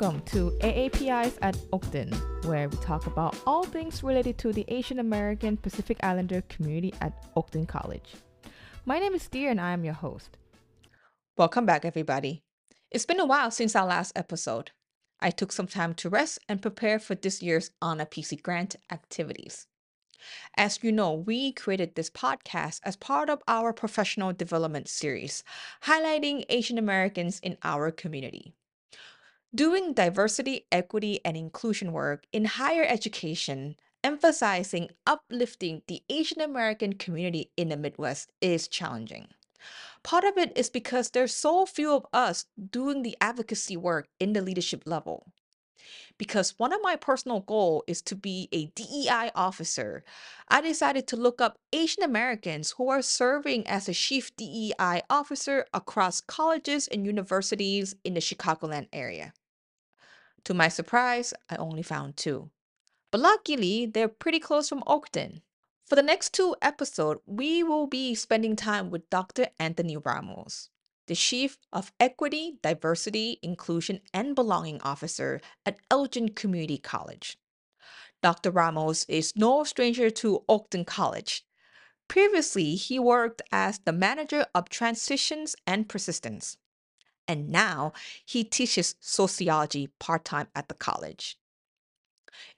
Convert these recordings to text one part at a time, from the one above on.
Welcome to AAPIs at Oakton, where we talk about all things related to the Asian American Pacific Islander community at Oakton College. My name is Deer and I am your host. Welcome back, everybody. It's been a while since our last episode. I took some time to rest and prepare for this year's AANAPISI Grant activities. As you know, we created this podcast as part of our professional development series, highlighting Asian Americans in our community. Doing diversity, equity, and inclusion work in higher education, emphasizing uplifting the Asian American community in the Midwest is challenging. Part of it is because there's so few of us doing the advocacy work in the leadership level. Because one of my personal goals is to be a DEI officer, I decided to look up Asian Americans who are serving as a chief DEI officer across colleges and universities in the Chicagoland area. To my surprise, I only found two. But luckily, they're pretty close from Oakton. For the next two episodes, we will be spending time with Dr. Anthony Ramos, the Chief of Equity, Diversity, Inclusion, and Belonging Officer at Elgin Community College. Dr. Ramos is no stranger to Oakton College. Previously, he worked as the manager of transitions and persistence and now he teaches sociology part time at the college.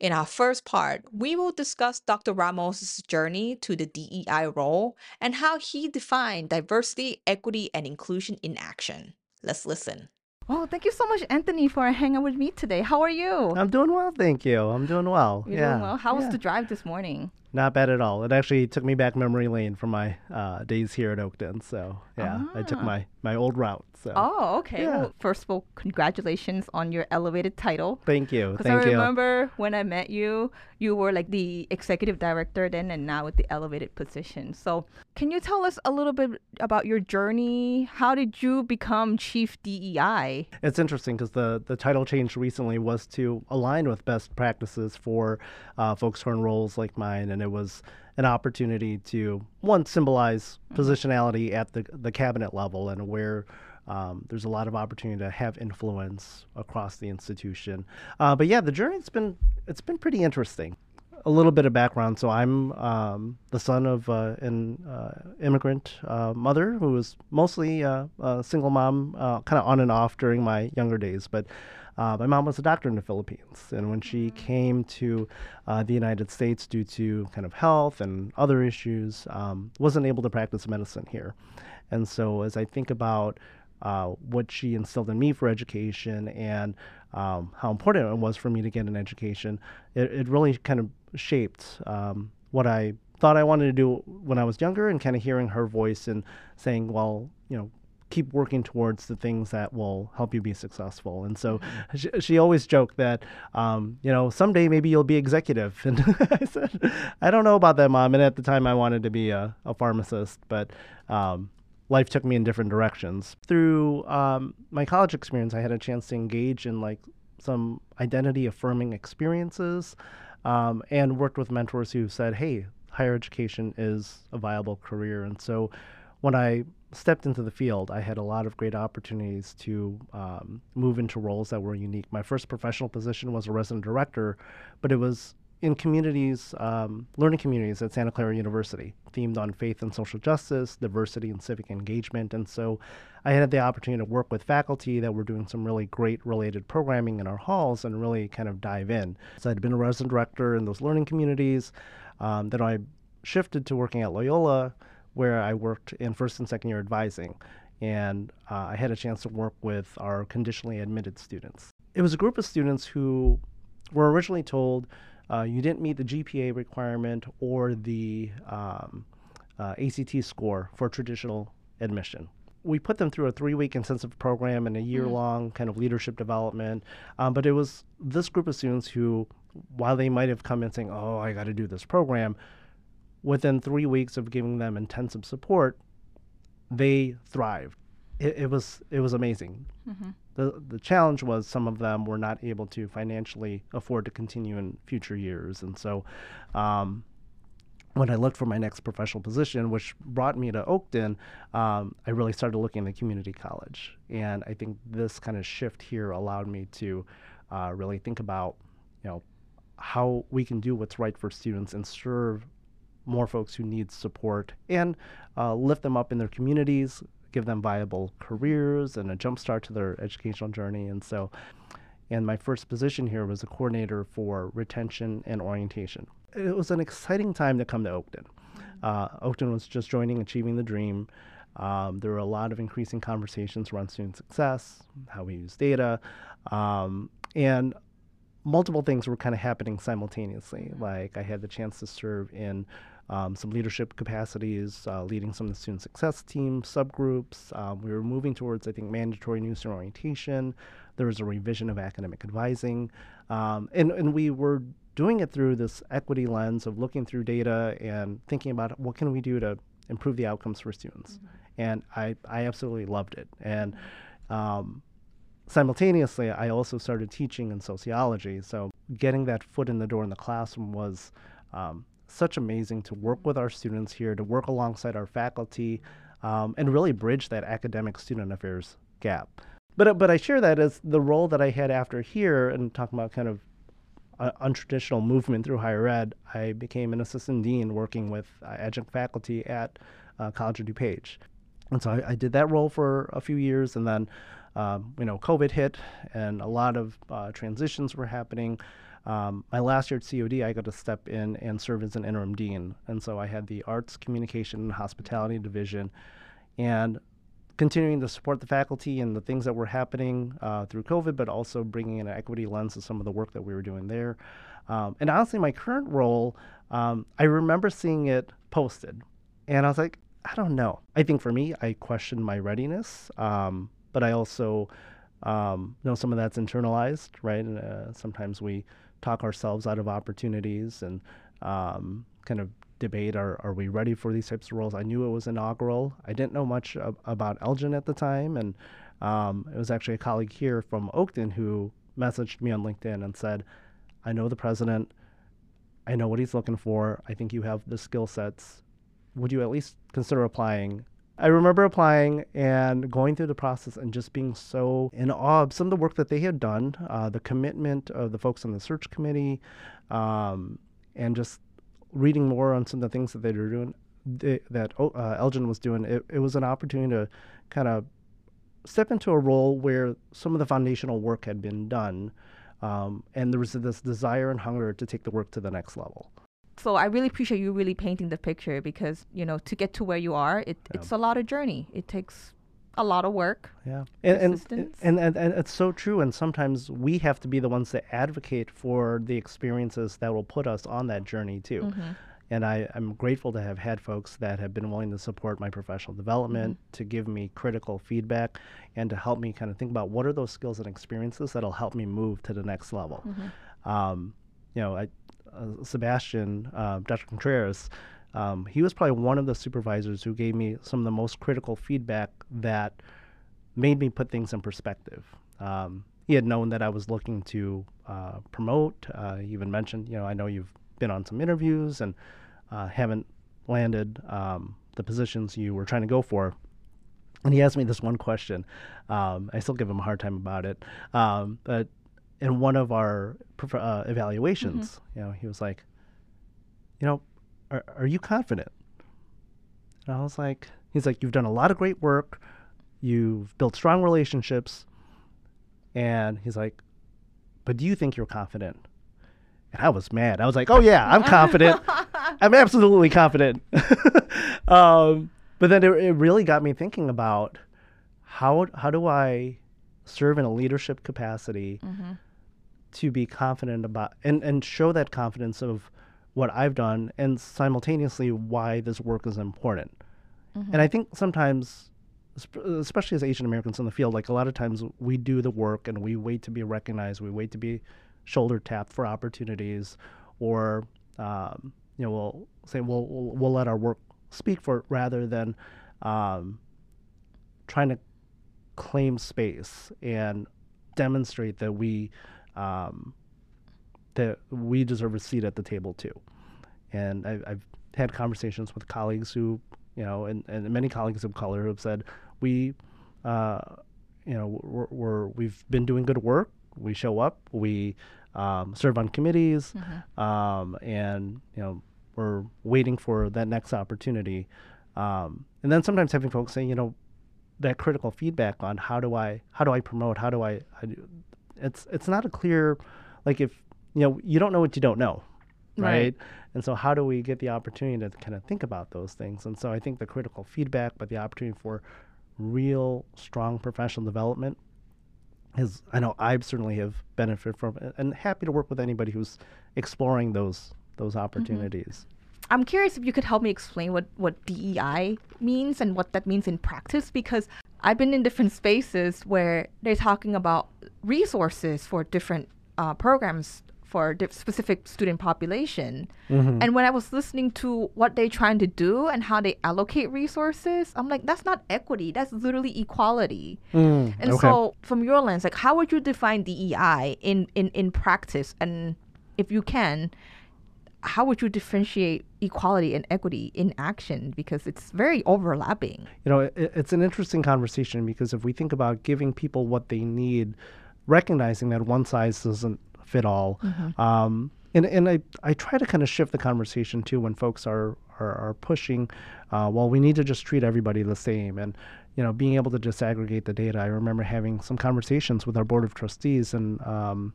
In our first part, we will discuss Dr. Ramos' journey to the DEI role and how he defined diversity, equity, and inclusion in action. Let's listen. Well, thank you so much, Anthony, for hanging out with me today. How are you? I'm doing well, thank you. I'm doing well. You're yeah. doing well. How was yeah. the drive this morning? Not bad at all. It actually took me back memory lane from my uh, days here at Oakton. So yeah, I took Ah. my my old route. So Oh, okay. Yeah. Well, first of all, congratulations on your elevated title. thank you, Because I thank you. I remember when I met you, you were like the executive director then, and now with the elevated position. So, can you tell us a little bit about your journey? How did you become chief DEI? It's interesting because the, the title change recently was to align with best practices for uh, folks who are in roles like mine, and it was an opportunity to one symbolize positionality at the the cabinet level and where. Um, there's a lot of opportunity to have influence across the institution, uh, but yeah, the journey's been it's been pretty interesting. A little bit of background. So I'm um, the son of uh, an uh, immigrant uh, mother who was mostly uh, a single mom, uh, kind of on and off during my younger days. But uh, my mom was a doctor in the Philippines, and when she came to uh, the United States due to kind of health and other issues, um, wasn't able to practice medicine here. And so as I think about uh, what she instilled in me for education and um, how important it was for me to get an education, it, it really kind of shaped um, what I thought I wanted to do when I was younger and kind of hearing her voice and saying, well, you know, keep working towards the things that will help you be successful. And so she, she always joked that, um, you know, someday maybe you'll be executive. And I said, I don't know about that, mom. And at the time I wanted to be a, a pharmacist, but um, life took me in different directions. Through um, my college experience, I had a chance to engage in like some identity affirming experiences um, and worked with mentors who said, hey, higher education is a viable career. And so when I stepped into the field, I had a lot of great opportunities to um, move into roles that were unique. My first professional position was a resident director, but it was in communities, um, learning communities at Santa Clara University, themed on faith and social justice, diversity and civic engagement. And so I had the opportunity to work with faculty that were doing some really great related programming in our halls and really kind of dive in. So I'd been a resident director in those learning communities. Um, then I shifted to working at Loyola, where I worked in first and second year advising. And uh, I had a chance to work with our conditionally admitted students. It was a group of students who were originally told uh, you didn't meet the GPA requirement or the um, uh, ACT score for traditional admission. We put them through a three week intensive program and a year long kind of leadership development. Um, but it was this group of students who, while they might have come in saying, Oh, I got to do this program, within three weeks of giving them intensive support, they thrived. It, it was it was amazing. The the challenge was some of them were not able to financially afford to continue in future years, and so um, when I looked for my next professional position, which brought me to Oakton, um, I really started looking at the community college. And I think this kind of shift here allowed me to uh, really think about, you know, how we can do what's right for students and serve more folks who need support and uh, lift them up in their communities, give them viable careers and a jump start to their educational journey. And so, and my first position here was a coordinator for retention and orientation. It was an exciting time to come to Oakton. Uh, Oakton was just joining Achieving the Dream. Um, there were a lot of increasing conversations around student success, how we use data, um, and multiple things were kind of happening simultaneously. Like I had the chance to serve in um, some leadership capacities, uh, leading some of the student success team subgroups. Um, we were moving towards, I think, mandatory new student orientation. There was a revision of academic advising, um, and and we were doing it through this equity lens of looking through data and thinking about what can we do to improve the outcomes for students. Mm-hmm. And I I absolutely loved it and. Um, simultaneously, I also started teaching in sociology. So getting that foot in the door in the classroom was um, such amazing to work with our students here, to work alongside our faculty, um, and really bridge that academic student affairs gap. But but I share that as the role that I had after here, and talking about kind of uh, untraditional movement through higher ed. I became an assistant dean working with uh, adjunct faculty at uh, College of DuPage, and so I, I, did that role for a few years, and then um, you know COVID hit, and a lot of uh, transitions were happening. Um, my last year at COD, I got to step in and serve as an interim dean. And so I had the arts, communication, and hospitality division. And continuing to support the faculty and the things that were happening uh, through COVID, but also bringing in an equity lens to some of the work that we were doing there. Um, and honestly, my current role, um, I remember seeing it posted. And I was like, I don't know. I think for me, I questioned my readiness, um, but I also um, know some of that's internalized, right? And uh, sometimes we talk ourselves out of opportunities and um, kind of debate are, are we ready for these types of roles? I knew it was inaugural. I didn't know much ab- about Elgin at the time. And um, it was actually a colleague here from Oakton who messaged me on LinkedIn and said, I know the president. I know what he's looking for. I think you have the skill sets. Would you at least consider applying? I remember applying and going through the process and just being so in awe of some of the work that they had done, uh, the commitment of the folks on the search committee, um, and just reading more on some of the things that they were doing, they, that uh, Elgin was doing. It, it was an opportunity to kind of step into a role where some of the foundational work had been done. Um, and there was this desire and hunger to take the work to the next level so I really appreciate you really painting the picture because you know to get to where you are, it, yeah. it's a lot of journey. It takes a lot of work. Yeah, and and, and, and and it's so true. And sometimes we have to be the ones that advocate for the experiences that will put us on that journey too. Mm-hmm. And I, I'm grateful to have had folks that have been willing to support my professional development, mm-hmm. to give me critical feedback, and to help me kind of think about what are those skills and experiences that'll help me move to the next level. Mm-hmm. Um, you know, I, Sebastian, uh, Dr. Contreras, um, he was probably one of the supervisors who gave me some of the most critical feedback that made me put things in perspective. Um, he had known that I was looking to uh, promote. Uh, he even mentioned, you know, I know you've been on some interviews and uh, haven't landed um, the positions you were trying to go for. And he asked me this one question. Um, I still give him a hard time about it. Um, but in one of our uh, evaluations, mm-hmm. you know, he was like, you know, are, are you confident? And I was like, he's like, you've done a lot of great work. You've built strong relationships. And he's like, but do you think you're confident? And I was mad. I was like, oh, yeah, I'm confident. I'm absolutely confident. um, but then it, it really got me thinking about how, how do I serve in a leadership capacity mm-hmm to be confident about and, and show that confidence of what I've done and simultaneously why this work is important. Mm-hmm. And I think sometimes, especially as Asian Americans in the field, like a lot of times we do the work and we wait to be recognized, we wait to be shoulder tapped for opportunities, or um, you know we'll say we'll, we'll, we'll let our work speak for it rather than um, trying to claim space and demonstrate that we um, that we deserve a seat at the table too. And I, have had conversations with colleagues who, you know, and, and many colleagues of color who have said, we, uh, you know, we're, we're, we've been doing good work. We show up. We um, serve on committees, um, and you know, we're waiting for that next opportunity. Um, and then sometimes having folks say, you know, that critical feedback on how do I how do I promote? How do I? How do, it's it's not a clear, like if you know you don't know what you don't know, right? Right. And so how do we get the opportunity to kind of think about those things? And so I think the critical feedback, but the opportunity for real strong professional development is I know I've certainly have benefited from it and happy to work with anybody who's exploring those those mm-hmm. opportunities. I'm curious if you could help me explain what, what DEI means and what that means in practice because I've been in different spaces where they're talking about resources for different uh, programs for di- specific student population. And when I was listening to what they're trying to do and how they allocate resources, I'm like, that's not equity. That's literally equality. Mm, And okay. so, from your lens, like, how would you define DEI in, in, in practice? And if you can, how would you differentiate equality and equity in action? Because it's very overlapping. you know, it, it's an interesting conversation because if we think about giving people what they need, recognizing that one size doesn't fit all, um, and and I, I try to kind of shift the conversation too when folks are are, are pushing, uh, well, we need to just treat everybody the same, and you know, being able to disaggregate the data. I remember having some conversations with our board of trustees and um,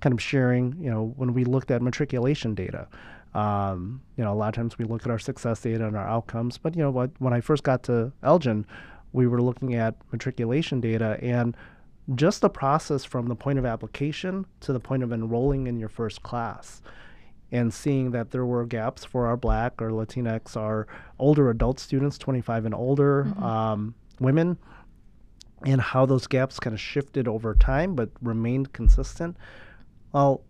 kind of sharing, you know, when we looked at matriculation data. Um, you know, a lot of times we look at our success data and our outcomes, but you know what? When I first got to Elgin, we were looking at matriculation data and just the process from the point of application to the point of enrolling in your first class and seeing that there were gaps for our black or latinx our older adult students 25 and older um, women and how those gaps kind of shifted over time but remained consistent. Well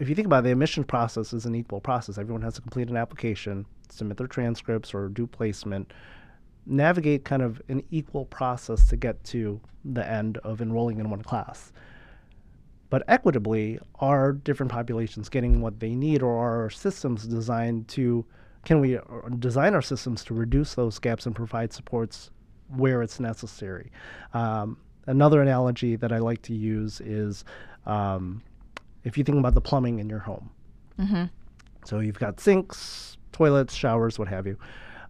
if you think about it, the admission process is an equal process. Everyone has to complete an application submit their transcripts or do placement navigate kind of an equal process to get to the end of enrolling in one class. But equitably, are different populations getting what they need, or are our systems designed to? Can we uh, design our systems to reduce those gaps and provide supports where it's necessary? Um, another analogy that I like to use is um, if you think about the plumbing in your home. So you've got sinks, toilets, showers, what have you.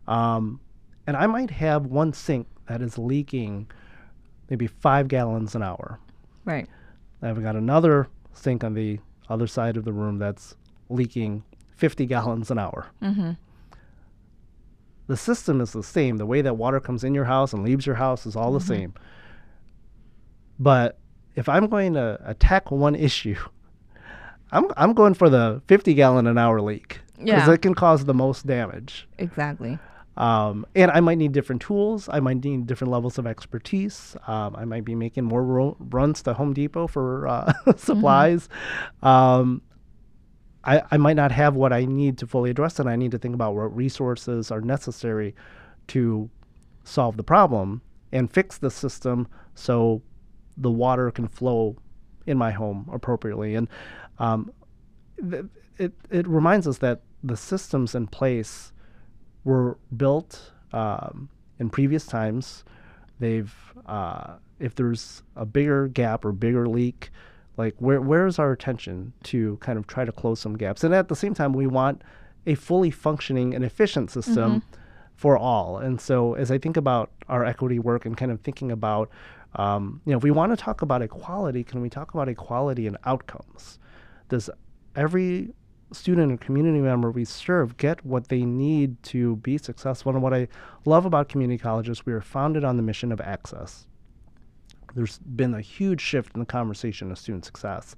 Um, and I might have one sink that is leaking maybe five gallons an hour. Right. I've got another sink on the other side of the room that's leaking 50 gallons an hour. Mm-hmm. The system is the same. The way that water comes in your house and leaves your house is all the mm-hmm. same. But if I'm going to attack one issue, I'm, I'm going for the 50 gallon an hour leak because Yeah. it can cause the most damage. Exactly. Um, and I might need different tools. I might need different levels of expertise. Um, I might be making more ro- runs to Home Depot for uh, supplies. Um, I, I might not have what I need to fully address it. I need to think about what resources are necessary to solve the problem and fix the system so the water can flow in my home appropriately. And um, th- it, it reminds us that the systems in place were built um, in previous times. They've, uh, if there's a bigger gap or bigger leak, like where where's our attention to kind of try to close some gaps? And at the same time, we want a fully functioning and efficient system for all. And so, as I think about our equity work and kind of thinking about, um, you know, if we want to talk about equality, can we talk about equality in outcomes? Does every student and community member we serve get what they need to be successful? And what I love about community colleges, we are founded on the mission of access there's been a huge shift in the conversation of student success.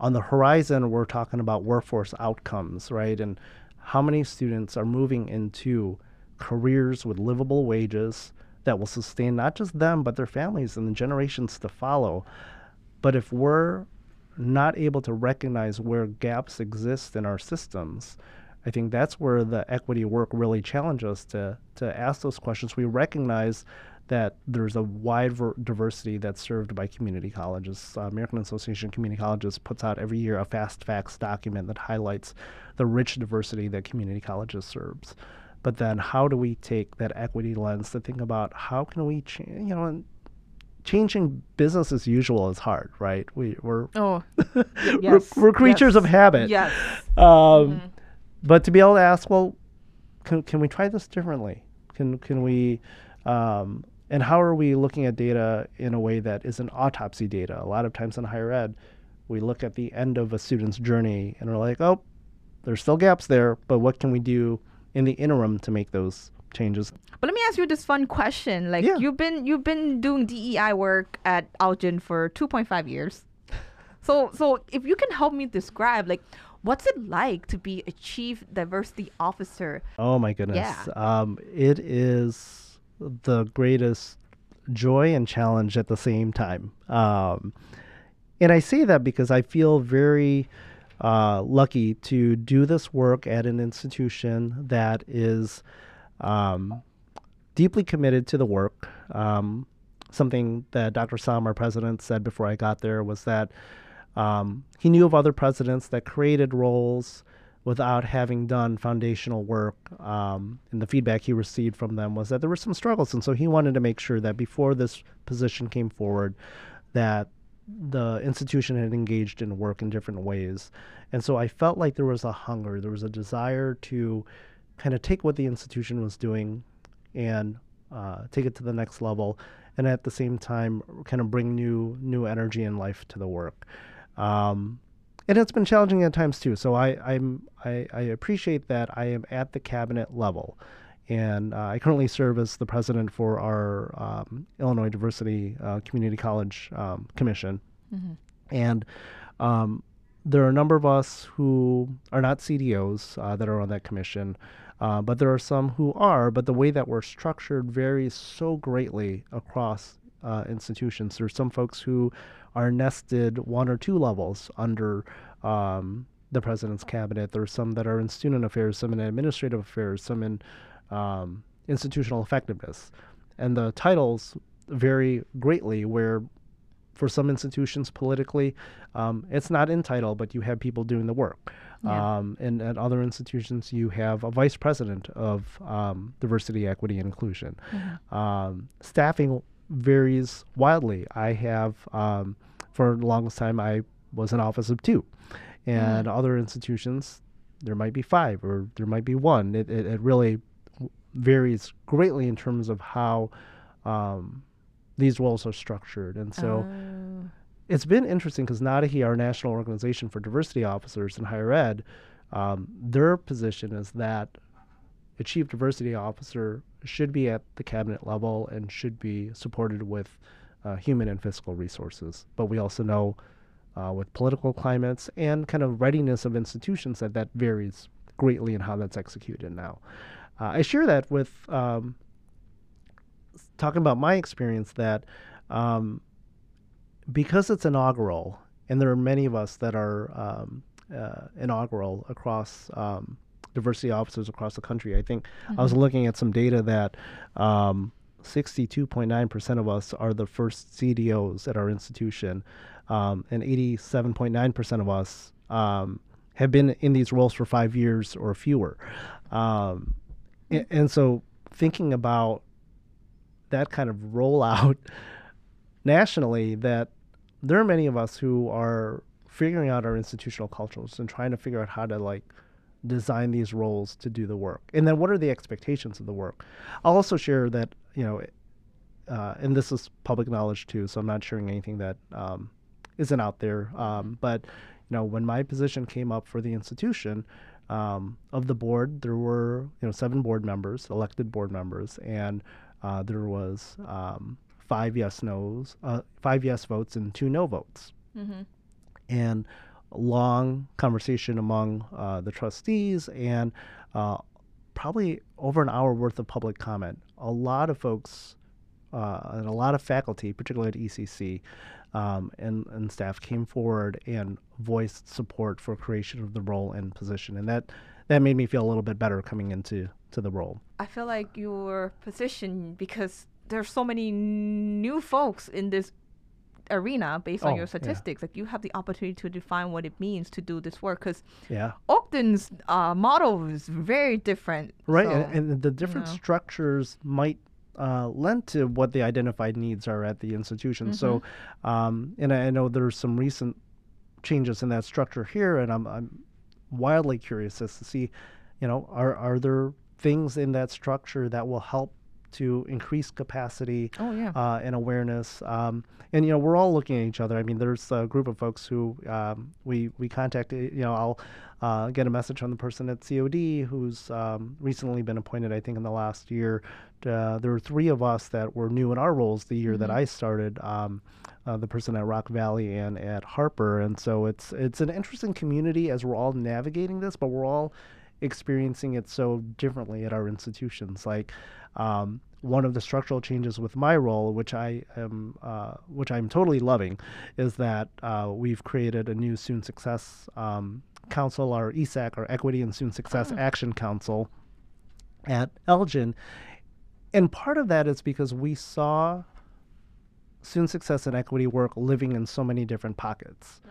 On the horizon, we're talking about workforce outcomes, right? And how many students are moving into careers with livable wages that will sustain not just them, but their families and the generations to follow. But if we're not able to recognize where gaps exist in our systems, I think that's where the equity work really challenges us to, to ask those questions. We recognize that there's a wide ver- diversity that's served by community colleges. Uh, American Association of Community Colleges puts out every year a fast facts document that highlights the rich diversity that community colleges serves. but then how do we take that equity lens to think about how can we change, you know, changing business as usual is hard, right? We, we're, Oh, we're, yes, we're creatures of yes, habit. yes. Um, Mhm. But to be able to ask, well, can, can we try this differently? Can, can we, um, and how are we looking at data in a way that isn't autopsy data? A lot of times in higher ed, we look at the end of a student's journey and we're like, oh, there's still gaps there, but what can we do in the interim to make those changes? But let me ask you this fun question: Like Yeah. you've been you've been doing DEI work at Elgin for two point five years. So so if you can help me describe like what's it like to be a chief diversity officer? Oh my goodness. Yeah. Um, it is the greatest joy and challenge at the same time. Um, and I say that because I feel very uh, lucky to do this work at an institution that is um, deeply committed to the work. Um, something that Dr. Sam, our president, said before I got there was that um, he knew of other presidents that created roles without having done foundational work. Um, and the feedback he received from them was that there were some struggles, and so he wanted to make sure that before this position came forward, that the institution had engaged in work in different ways. And so I felt like there was a hunger, there was a desire to kind of take what the institution was doing and uh, take it to the next level, and at the same time, kind of bring new new energy and life to the work. Um, and it's been challenging at times too. So I I'm I, I appreciate that I am at the cabinet level, and uh, I currently serve as the president for our um, Illinois Diversity uh, Community College um, Commission, and um, there are a number of us who are not CDOs uh, that are on that commission, uh, but there are some who are. But the way that we're structured varies so greatly across uh, institutions. There's some folks who are nested one or two levels under um, the president's cabinet. There's some that are in student affairs, some in administrative affairs, some in um, institutional effectiveness, and the titles vary greatly. Where for some institutions politically, um, it's not in title, but you have people doing the work. Yeah. Um, and at other institutions, you have a vice president of um, diversity, equity, and inclusion. Um, staffing varies wildly. I have, um, for the longest time, I was an office of two. And other institutions, there might be five or there might be one. It, it, it really varies greatly in terms of how um, these roles are structured. And so Oh. it's been interesting because NADOHE, our national organization for diversity officers in higher ed, um, their position is that a chief diversity officer should be at the cabinet level and should be supported with uh, human and fiscal resources. But we also know uh, with political climates and kind of readiness of institutions that that varies greatly in how that's executed now. Uh, I share that with um, talking about my experience that um, because it's inaugural, and there are many of us that are um, uh, inaugural across um, diversity officers across the country. I think I was looking at some data that um, 62.9% of us are the first CDOs at our institution, um, and 87.9% of us um, have been in these roles for five years or fewer. Um, a- and so thinking about that kind of rollout nationally that there are many of us who are figuring out our institutional cultures and trying to figure out how to like design these roles to do the work. And then what are the expectations of the work? I'll also share that you know uh, and this is public knowledge too so i'm not sharing anything that um, isn't out there um, but you know when my position came up for the institution um, of the board there were you know seven board members elected board members and uh, there was um, five yes nos uh, five yes votes and two no votes Mm-hmm. and a long conversation among uh, the trustees and uh, probably over an hour worth of public comment. A lot of folks uh, and a lot of faculty, particularly at ECC, um, and, and staff came forward and voiced support for creation of the role and position, and that that made me feel a little bit better coming into to the role. I feel like your position because there's so many new folks in this arena based on Oh, your yeah. statistics. Like you have the opportunity to define what it means to do this work. Because Yeah. Oakton's uh, model is very different. Right, So, and, and the different know. structures might uh, lend to what the identified needs are at the institution. So, Mm-hmm. um, and I know there's some recent changes in that structure here, and I'm, I'm wildly curious as to see, you know, are are there things in that structure that will help to increase capacity oh yeah. uh, and awareness. Um, and you know, we're all looking at each other. I mean, there's a group of folks who um, we we contacted. You know, I'll uh, get a message from the person at COD who's um, recently been appointed. I think in the last year, uh, there were three of us that were new in our roles the year that I started. Um, uh, the person at Rock Valley and at Harper, and so it's it's an interesting community as we're all navigating this, but we're all experiencing it so differently at our institutions. Like um, one of the structural changes with my role, which I am, uh, which I'm totally loving, is that uh, we've created a new Student Success um, Council, our ESAC, our Equity and Student Success Action Council, at Elgin, and part of that is because we saw student success and equity work living in so many different pockets.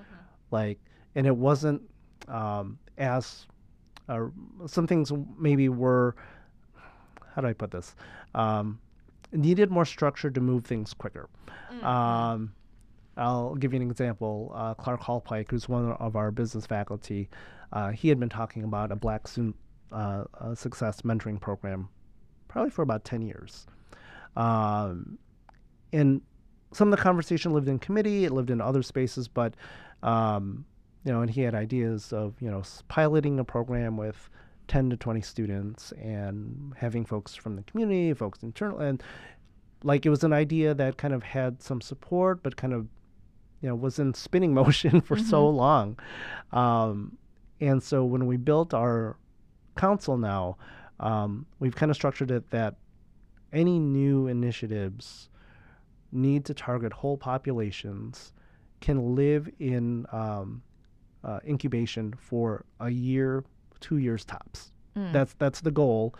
Like and it wasn't um, as uh, some things maybe were how do i put this? Um, needed more structure to move things quicker. Um, i'll give you an example. Uh, clark hallpike who's one of our business faculty uh, he had been talking about a black student uh, uh, success mentoring program probably for about 10 years. Um, and some of the conversation lived in committee, it lived in other spaces, but um, you know, and he had ideas of you know piloting a program with 10 to 20 students and having folks from the community, folks internal, and like it was an idea that kind of had some support, but kind of you know was in spinning motion for so long. Um, and so when we built our council now, um, we've kind of structured it that any new initiatives need to target whole populations, can live in um, uh, incubation for a year, two years tops. That's that's the goal.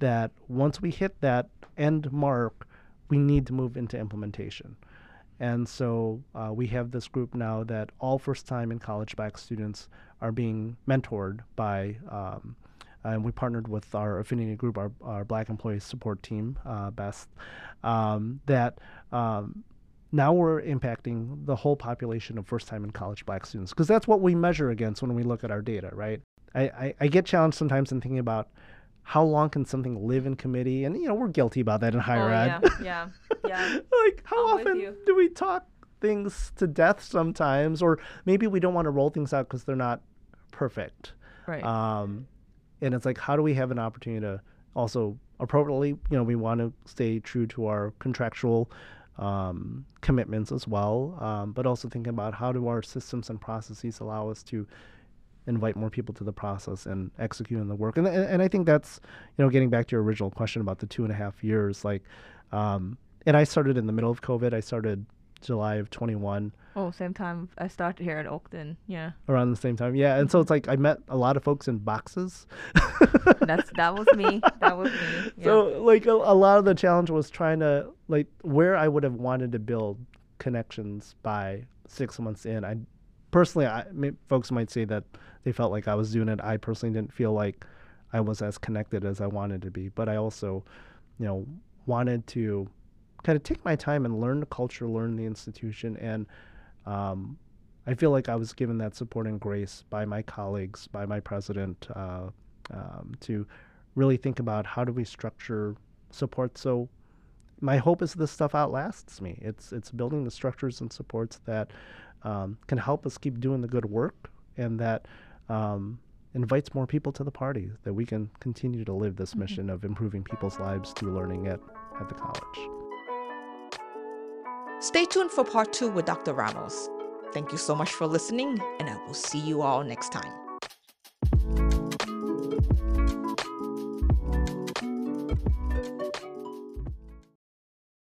That once we hit that end mark, we need to move into implementation. And so uh, we have this group now that all first time in college back students are being mentored by, um, and we partnered with our affinity group, our, our Black Employee Support Team, uh, BEST, um, that um, now we're impacting the whole population of first time in college black students because that's what we measure against when we look at our data, right? I, I, I get challenged sometimes in thinking about how long can something live in committee, and you know we're guilty about that in higher oh ed. yeah, yeah, yeah. like how I'm often do we talk things to death sometimes or maybe we don't want to roll things out because they're not perfect Right. um, and it's like how do we have an opportunity to also appropriately you know we want to stay true to our contractual um, commitments as well um, but also thinking about how do our systems and processes allow us to invite more people to the process and execute on the work. And, and, I think that's, you know, getting back to your original question about the two and a half years, like, um, and I started in the middle of COVID. I started July of 21 oh, same time I started here at Oakton. Yeah, around the same time. Yeah. And so it's like I met a lot of folks in boxes. that's that was me. That was me. Yeah. So like a, a lot of the challenge was trying to like where I would have wanted to build connections by six months in. I personally, I may, folks might say that they felt like I was doing it. I personally didn't feel like I was as connected as I wanted to be. But I also, you know, wanted to kind of take my time and learn the culture, learn the institution, and um, I feel like I was given that support and grace by my colleagues, by my president, uh, um, to really think about how do we structure support. So my hope is this stuff outlasts me. It's it's building the structures and supports that um, can help us keep doing the good work and that um, invites more people to the party. That we can continue to live this mission of improving people's lives through learning at at the college. Stay tuned for part two with Dr. Ramos. Thank you so much for listening, and I will see you all next time.